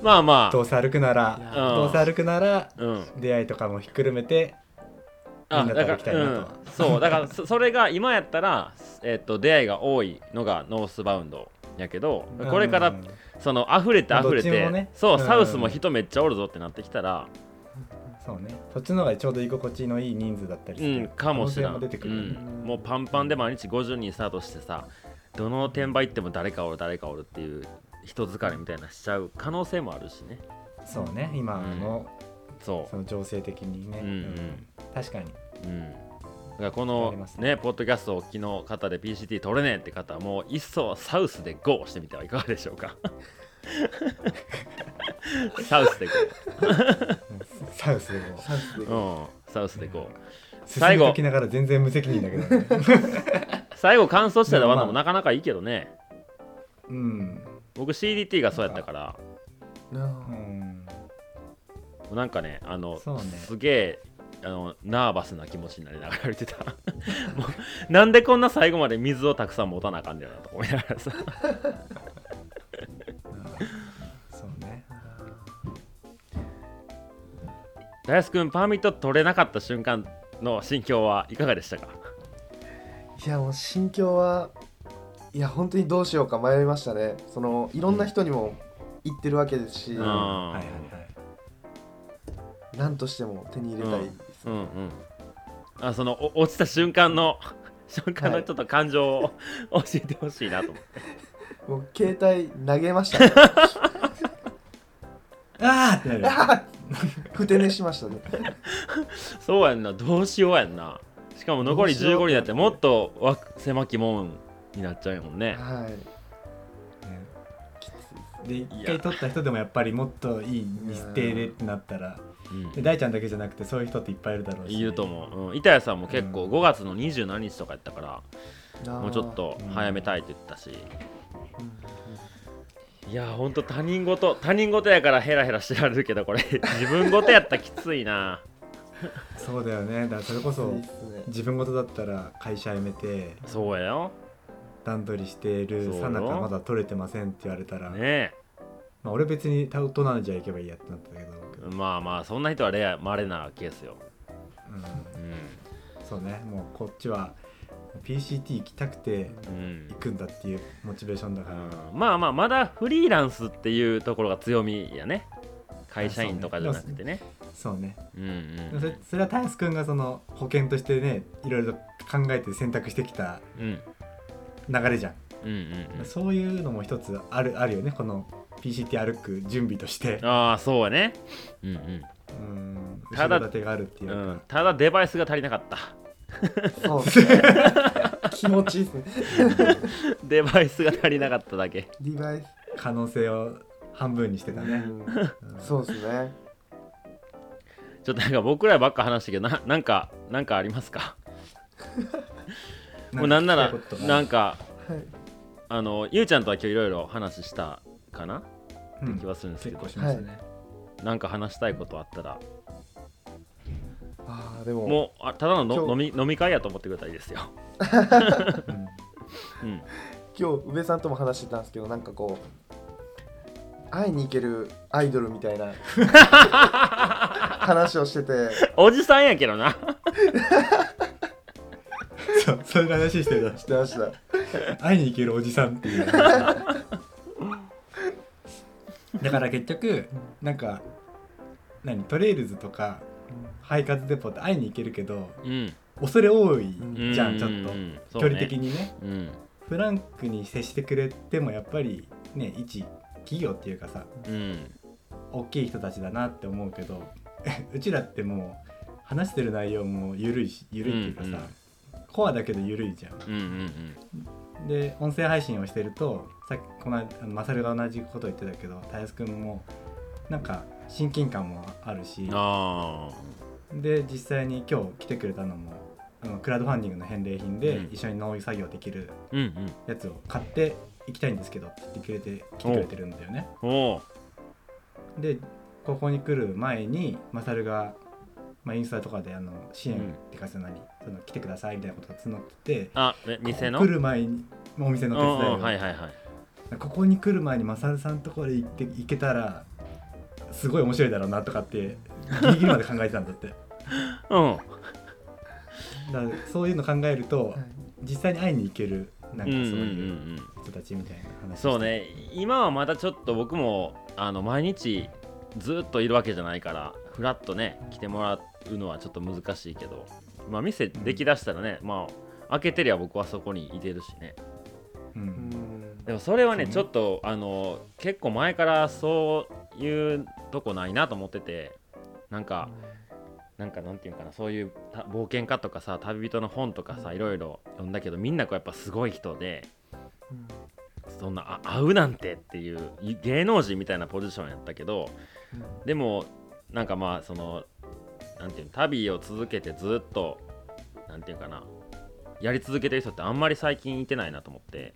まあまどうせ歩くならうん。どうせ歩くならあうん。出会いとかもひっくるめてみんなと歩きたいなと。はうん、そうだからそ それが今やったら、えっと出会いが多いのがノースバウンドやけどこれからうんその溢れてまあ溢れて、そう、うん。サウスも人めっちゃおるぞってなってきたらそうね。そっちの方がちょうど居心地のいい人数だったりするうんかもしれん。可能性もうん、もうパンパンで毎日50人スタートしてさどの転売行っても誰かおる誰かおるっていう人疲れみたいなしちゃう可能性もあるしね。そうね。今の、そその情勢的にね、うんうん。確かに。ううんこあのりますね。ポッドキャストをお聞きの方で PCT 取れねえって方はもう一層サウスで GO してみてはいかがでしょうか。サウスで GO サウスでもサウスでうん。サウスで GO 進最後。ながら全然無責任だけどね。最後乾燥したらでもなかなかいいけどね。うん、僕 CDT がそうやったから。なうん、なんかねあのね。すげえあのナーバスな気持ちになりながら歩いてた。もうなんでこんな最後まで水をたくさん持たなあかんねやなと思いながらさ。そうね。大輔君パーミット取れなかった瞬間の心境はいかがでしたか？いやもう心境はいや本当にどうしようか迷いましたね。そのいろんな人にも言ってるわけですし、うん。はいはいはい。何としても手に入れたいうんうん。あそのお落ちた瞬間の 瞬間のちょっと感情を教えてほしいなと思って、もう携帯投げましたね。あーってなる。あーふて寝しましたね。そうやんな。どうしようやんな。しかも残りどうしよう。15になってもっとわ狭き門になっちゃうもんね。はい。ね。きついですで一回取った人でもやっぱりもっといい日程でってなったら。うんで大ちゃんだけじゃなくてそういう人っていっぱいいるだろうし。いると思う、うん、板谷さんも結構うん。5月の20何日とかやったから、もうちょっと早めたいって言ったし、うん。いやほんと他人事他人事やからヘラヘラしてられるけどこれ。自分事やったらきついな。そうだよね。だからそれこそ自分事だったら会社辞めてそうやよ。段取りしているさなかまだ取れてませんって言われたら、ねまあ、俺別に大人じゃ行けばいいやってなったけど、えまあまあそんな人はレア稀なケースよ、うん、うそうね。もうこっちは PCT 行きたくてんうん。行くんだっていうモチベーションだから、うん。まあまあまだフリーランスっていうところが強みやね。会社員とかじゃなくてね。そうね。うんでもそれそれはタイス君がその保険としてねいろいろと考えて選択してきたうんうん。流れじゃん、うんうんうん。そういうのも一つあるあるよね。この PCT 歩く準備として。ああそうやね。うんうん。後ただろ盾があるっていううん、うかん、ただデバイスが足りなかった。そうですね。気持ちいいですね。デバイスが足りなかっただけ。デバイス、可能性を半分にしてたね、うん。うん。そうですね。ちょっとなんか僕らばっか話したけどな。なんかなんかありますか。もうなんならなんかはい。あのゆうちゃんとは今日いろいろ話したかな？うん。気はするんですけど。なんか話したいことあったら。ああでも。もうあただの飲み飲み会やと思ってくれたらいいですよ、今日宇部さんとも話してたんですけどなんかこう会いに行けるアイドルみたいな話をしてて。おじさんやけどな。そうそういう話してた。してました。会いに行けるおじさんっていうだから結局なんか何トレイルズとかハイカズデポって会いに行けるけどうん。恐れ多いうんじゃんちょっと。距離的にね。うん。フランクに接してくれてもやっぱりね一企業っていうかさうん。大きい人たちだなって思うけど うちらってもう話してる内容も緩いし緩いっていうかさ、コアだけど緩いじゃん。うんうんうん。で音声配信をしてるとさっきこの間マサルが同じこと言ってたけどたやすくんもなんか親近感もあるしあで実際に今日来てくれたのもあのクラウドファンディングの返礼品でうん。一緒に農業作業できるやつを買っていきたいんですけどって言ってくれて来てくれてるんだよね。でここに来る前にマサルが、まあ、インスタとかであの支援ってかその何その来てくださいみたいなことが募っててあえ店の？来る前にお店の手伝いを。うんうんはいはいはいここに来る前にマサルさんのところで行って行けたらすごい面白いだろうなとかってギリギリまで考えてたんだって。うん。だからそういうの考えるとはい。実際に会いに行けるなんかそううんうんうんいううん人たちみたいな話そうね。今はまだちょっと僕もあの毎日ずっといるわけじゃないからフラッとね来てもらうのはちょっと難しいけど。まあ店できだしたらね、まあ開けてりゃ僕はそこにいてるしね。ううんんでもそれはねちょっとあの結構前からそういうとこないなと思っててなんかなんかなんていうかなそういうた冒険家とかさ旅人の本とかさいろいろ読んだけどみんなこうやっぱすごい人でうん。そんなあ会うなんてっていうい芸能人みたいなポジションやったけどでもなんかまあそのなんていうの旅を続けてずっとなんていうかなやり続けてる人ってあんまり最近いてないなと思って、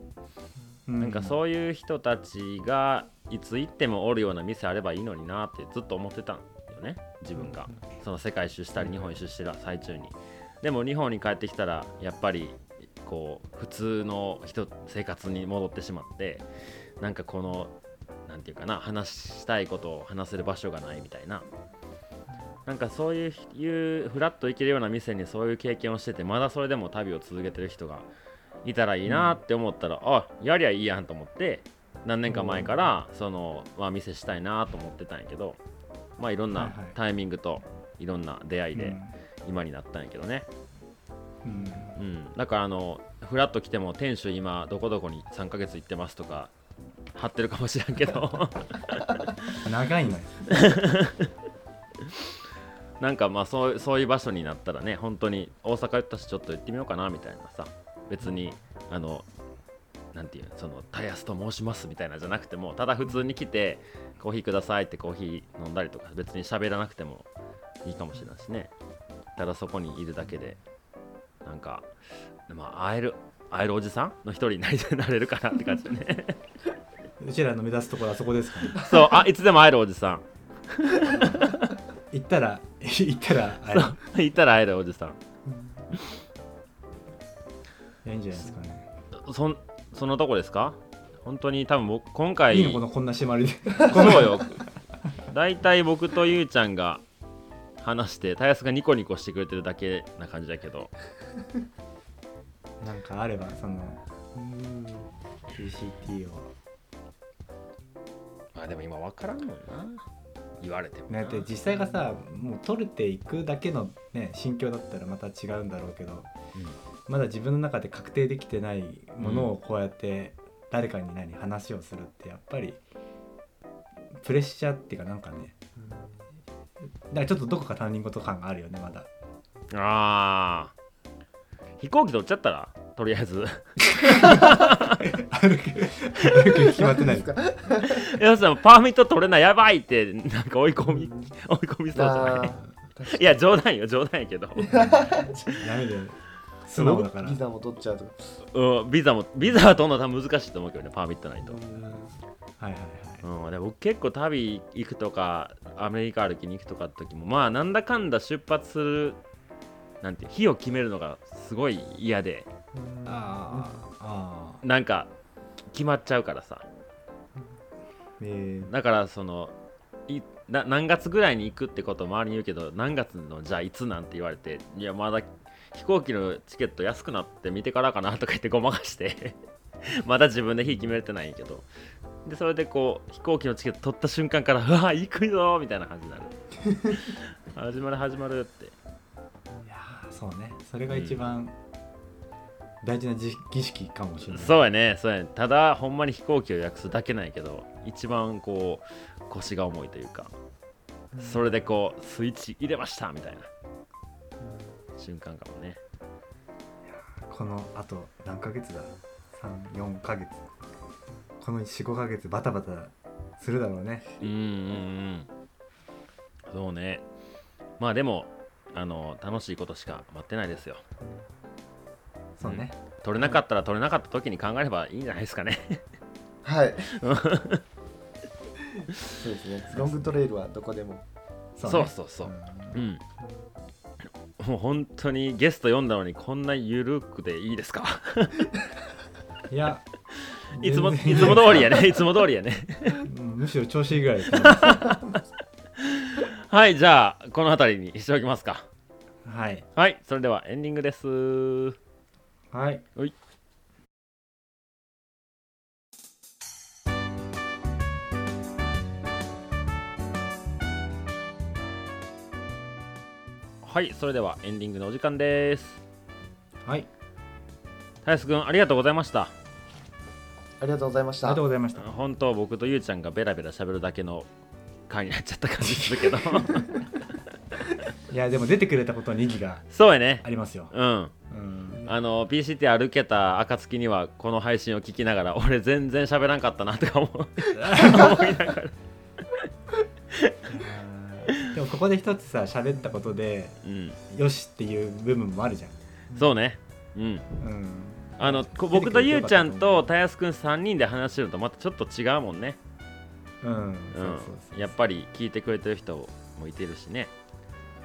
なんかそういう人たちがいつ行ってもおるような店あればいいのになってずっと思ってたんよね。自分が。その世界一周したり日本一周してる最中に。でも日本に帰ってきたらやっぱりこう普通の人生活に戻ってしまってなんかこのなんていうかな話したいことを話せる場所がないみたいななんかそういういうフラッと行けるような店にそういう経験をしててまだそれでも旅を続けてる人がいたらいいなって思ったら、あやりゃいいやんと思って何年か前からその、まあ、店したいなと思ってたんやけどまあいろんなタイミングといろんな出会いでうん。今になったんやけどね、うん。うん、だからあのフラッと来ても店主今どこどこに3ヶ月行ってますとか貼ってるかもしれんけど。長いのよ なんかまあそうそういう場所になったらね本当に大阪行ったしちょっと行ってみようかなみたいなさ別にあのなんていうその「たやすと申します」みたいなじゃなくてもただ普通に来て「コーヒーください」ってコーヒー飲んだりとか別に喋らなくてもいいかもしれないしね。ただそこにいるだけでなんか、まあ、会える会えるおじさんの一人になりなれるかなって感じでね。うちらの目指すところはそこですから、ね、そうあいつでも会えるおじさん 行ったら 行ったらあれ そう行ったら会えるおじさん。いやいいんじゃないですかね。そんそのとこですか？本当に多分僕今回いいのこのこんな締まりで。そうよ。大体僕とゆうちゃんが話してたやすがニコニコしてくれてるだけな感じだけど。なんかあればそのうん。PCT を。まあでも今分からんもんな言われてもだって実際がさもう取れていくだけのね心境だったらまた違うんだろうけどまだ自分の中で確定できてないものをこうやって誰かに何話をするってやっぱりプレッシャーっていうかなんかねだからちょっとどこか他人事感があるよねまだ。うんあー。飛行機取っちゃったら？とりあえず。あるけどあるけど決まってないですか。いやさパーミット取れないやばいってなんか追い込み追い込みそうじゃあない？ーいや冗談よ冗談やけど、ダメだよ。素直だから。ビザも取っちゃうと。かうん、ビザもビザは取るの多分難しいと思うけどねパーミットないと。うん。はいはいはい。うん、で僕結構旅行くとかアメリカ歩きに行くとかって時もまあなんだかんだ出発するなんていう日を決めるのがすごい嫌で。ああなんか決まっちゃうからさ。えだからそのいな何月ぐらいに行くってことを周りに言うけど何月のじゃあいつなんて言われていやまだ飛行機のチケット安くなって見てからかなとか言ってごまかして。まだ自分で日決めれてないんやけど。でそれでこう飛行機のチケット取った瞬間からうわ行くぞみたいな感じになる。始まる始まるってそうね。それが一番大事なじ儀式かもしれない。そうやね。そうやね。ただほんまに飛行機を予約するだけなんやけど一番こう腰が重いというかそれでこうスイッチ入れましたみたいな瞬間かもね。このあと何ヶ月だ？34ヶ月。この45ヶ月バタバタするだろうね。うんうんうん。そうね。まあでもあの楽しいことしか待ってないですよ。そうね、取れなかったら取れなかった時に考えればいいんじゃないですかね。はい。そうですね。ロングトレイルはどこでも。そうね。そうそうう。ん。うん。もう本当にゲスト読んだのにこんなゆるくでいいですか？いや。いつもいつも通りやね。いつも通りやね。う んむしろ調子いいぐらいですね はいじゃあこの辺りにしておきますか。はい。はいそれではエンディングです。はい。はい。はいそれではエンディングのお時間です。はい。たやすくんありがとうございました。ありがとうございましありがたとうございました。本当僕とゆうちゃんがベラベラ喋るだけの回になっちゃった感じするけど。いやでも出てくれたことに意義がそうやね。ありますよ、うん。うん、あの PCT 歩けた暁にはこの配信を聞きながら俺全然喋らんかったなとか思う。思いながら。でもここで一つさ喋ったことでうん。よしっていう部分もあるじゃん。そうね。うん。うん。あのこ僕とゆうちゃんとたやすくん3人で話してるのとまたちょっと違うもんねやっぱり聞いてくれてる人もいてるしね。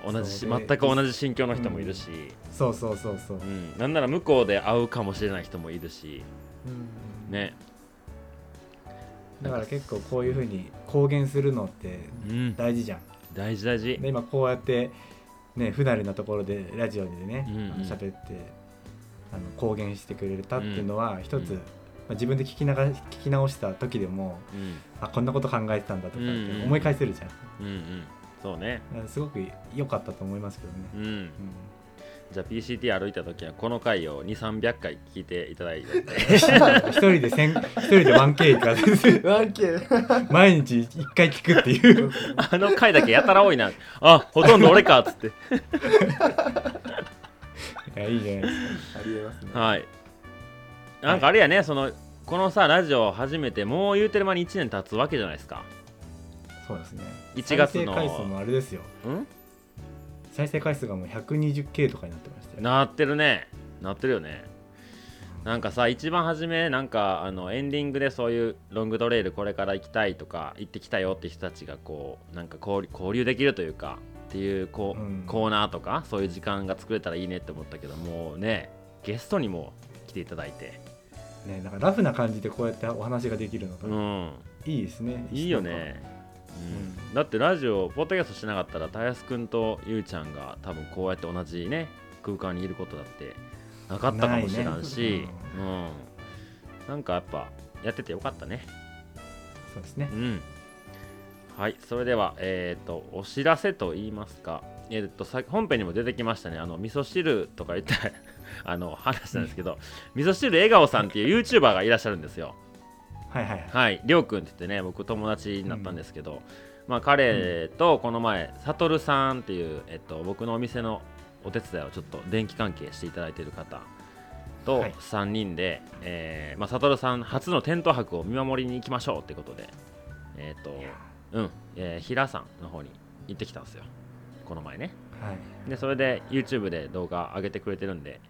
同じし全く同じ心境の人もいるし、そうそうそうそう。うん。なんなら向こうで会うかもしれない人もいるし。うん。ね。だから結構こういうふうに公言するのってうん。大事じゃん。大事大事。で今こうやってね不慣れなところでラジオでねうんうん。ってあの公言してくれたっていうのは一つ、うんまあ、自分で聞きなが聞き直した時でもうん。あこんなこと考えてたんだとか思い返せるじゃん、うんうん。そうね。だからすごく良かったと思いますけどね、うん。うん。じゃあ PCT 歩いた時はこの回を2300回聞いていただいて。一人で千一人で 1K か 1K 毎日一回聞くっていう。あの回だけやたら多いな。あほとんど俺かっつって。いやいいじゃないですか。ありえますね。はいなんかあれやね、そのこのさラジオ初めてもう言うてる間に1年経つわけじゃないですか。そうですね。1月の。再生回数もあれですよ。うん？再生回数がもう 120K とかになってましたよなってるね。なってるよね。なんかさ一番初めなんかあのエンディングでそういうロングトレイルこれから行きたいとか行ってきたよって人たちがこうなんか交流交流できるというかっていうこう、うん。コーナーとかそういう時間が作れたらいいねって思ったけどもうねゲストにも来ていただいてねなんかラフな感じでこうやってお話ができるのがうん。いいですね。いいよね、うん、だってラジオポッドキャストしてなかったらたやすくんとゆうちゃんが多分こうやって同じね空間にいることだってなかったかもしれんし、ないねうん、なんかやっぱやっててよかったね。そうですね。うん。はいそれではえっ、とお知らせと言いますか。えっ、とさ本編にも出てきましたね。あの味噌汁とか言ったあの話なんですけど味噌汁笑顔さんっていう YouTuber がいらっしゃるんですよ。はいはいはい。はい、りょうくんって言ってね、僕友達になったんですけど、まあ彼とこの前、さとるさんっていう、えっと、僕のお店のお手伝いをちょっと電気関係していただいている方とはい。3人で、えーまあ、さとるさん初のテント泊を見守りに行きましょうってことで、えっ、と、うん、えー平さんの方に行ってきたんですよ、この前ね。はい。で、それで YouTube で動画上げてくれてるんで、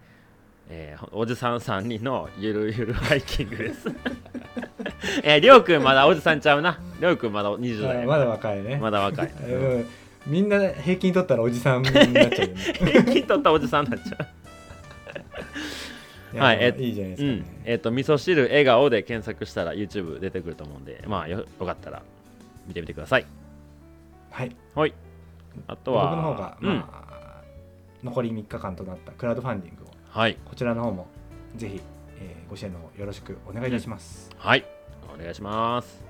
えーおじさん3人のゆるゆるハイキングです。えー、りょうくんまだおじさんちゃうな。りょうくんまだ20代。あまだ若いねまだ若い。うんみんな平均取ったらおじさんになっちゃうよね 平均取ったおじさんになっちゃいやはいえいいじゃないでう。うすかねん。えっ、と、味噌汁笑顔で検索したら YouTube 出てくると思うんで、まあよよかったら見てみてください。はいはい。あとは、僕の方が、うん。まあ、残り3日間となったクラウドファンディングをはい。こちらの方もぜひ、えーご支援の方よろしくお願いいたします、はい。お願いします。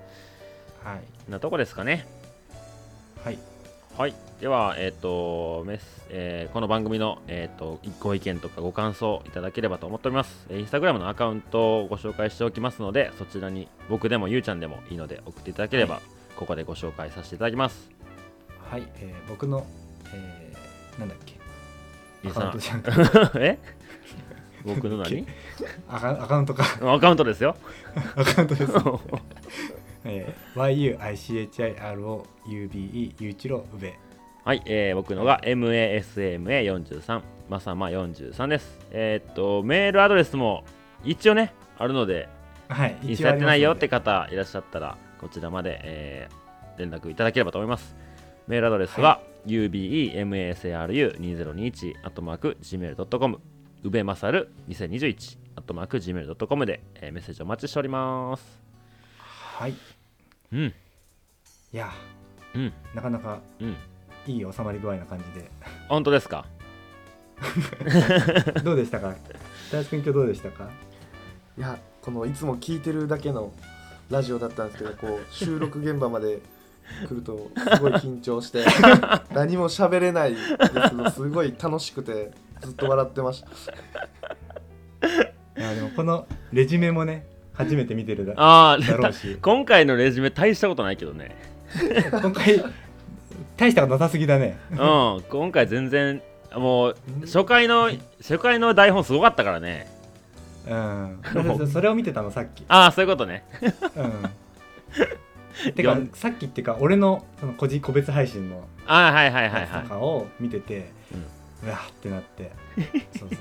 はいなとこですかね。はいはい、では、えっ、とメス、えーこの番組の、えー、とご意見とかご感想いただければと思っております。えーインスタグラムのアカウントをご紹介しておきますので、そちらに僕でもゆうちゃんでもいいので送っていただければ、はここでご紹介させていただきます。はい、えー僕の、えーなんだっけ？インスタアカウントじゃん え？僕の何？アカアカウントか。アカウントですよ。アカウントです、えー、YUICHIROUBE ゆういちろうべ。はい、えー僕のが MASMA43、まさま43です。えっ、と、メールアドレスも一応ね、あるので、はいインスタやってないよってか方いらっしゃったら、こちらまで、えー連絡いただければと思います。メールアドレスは、ubemasaru2021 アットマーク gmail.com うべまさる2021アットマーク gmail.com で、えーメッセージお待ちしております。はい。いうん、や。うん、なかなかうん。いい収まり具合な感じ本当ですか？で どうでしたか？大輔君今日どうでしたか？いやこのいつも聞いてるだけのラジオだったんですけどこう収録現場まで来るとすごい緊張して 何も喋れないですけどすごい楽しくてずっと笑ってました。いやでもこのレジュメもね初めて見てるだああ、だろうし。今回のレジュメ大したことないけどね。今回大したことなさすぎだね。うん、今回全然、もう、初回の、初回の台本すごかったからね。うん。そそれを見てたのさっき。ああ、そういうことね。うん。てかさっきっていうか俺のその個人個別配信のああ、はいはいはいやつとはかを見てて、うわーってなってそうそう。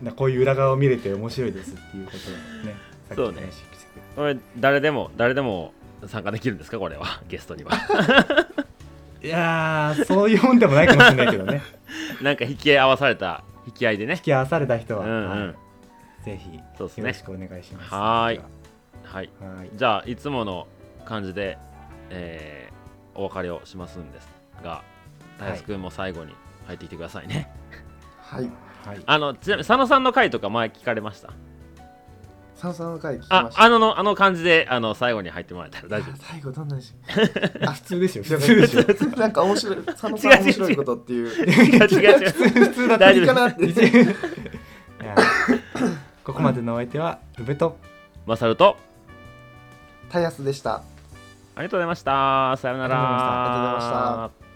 なこういう裏側を見れて面白いですっていうことをね さっきそうね。話しこれ誰でも誰でも参加できるんですか？これは。ゲストには。いやーそういうもんでもないかもしれないけどね。なんか引き合わされた引き合いでね。引き合わされた人は、うんうん。はい。ぜひそうですね。よろしくお願いします。はーいは。い。はい。じゃあいつもの感じで、えーお別れをしますんですがたやすくんも最後に入ってきてくださいね、はい。はい。あのちなみに佐野さんの回とか前聞かれました？サンサンの回聞きました。ああののあの感じであの最後に入ってもらえたら大丈夫です。最後どんなにし 普通ですよ。普通ですよなんか面白い佐野さん違う。違う面白いことっていう。違う違う。違 う普通だった大丈夫いいかなって。ここまでのお相手は宇部とマサルとたやすでした。ありがとうございました。さようなら。ありがとうございました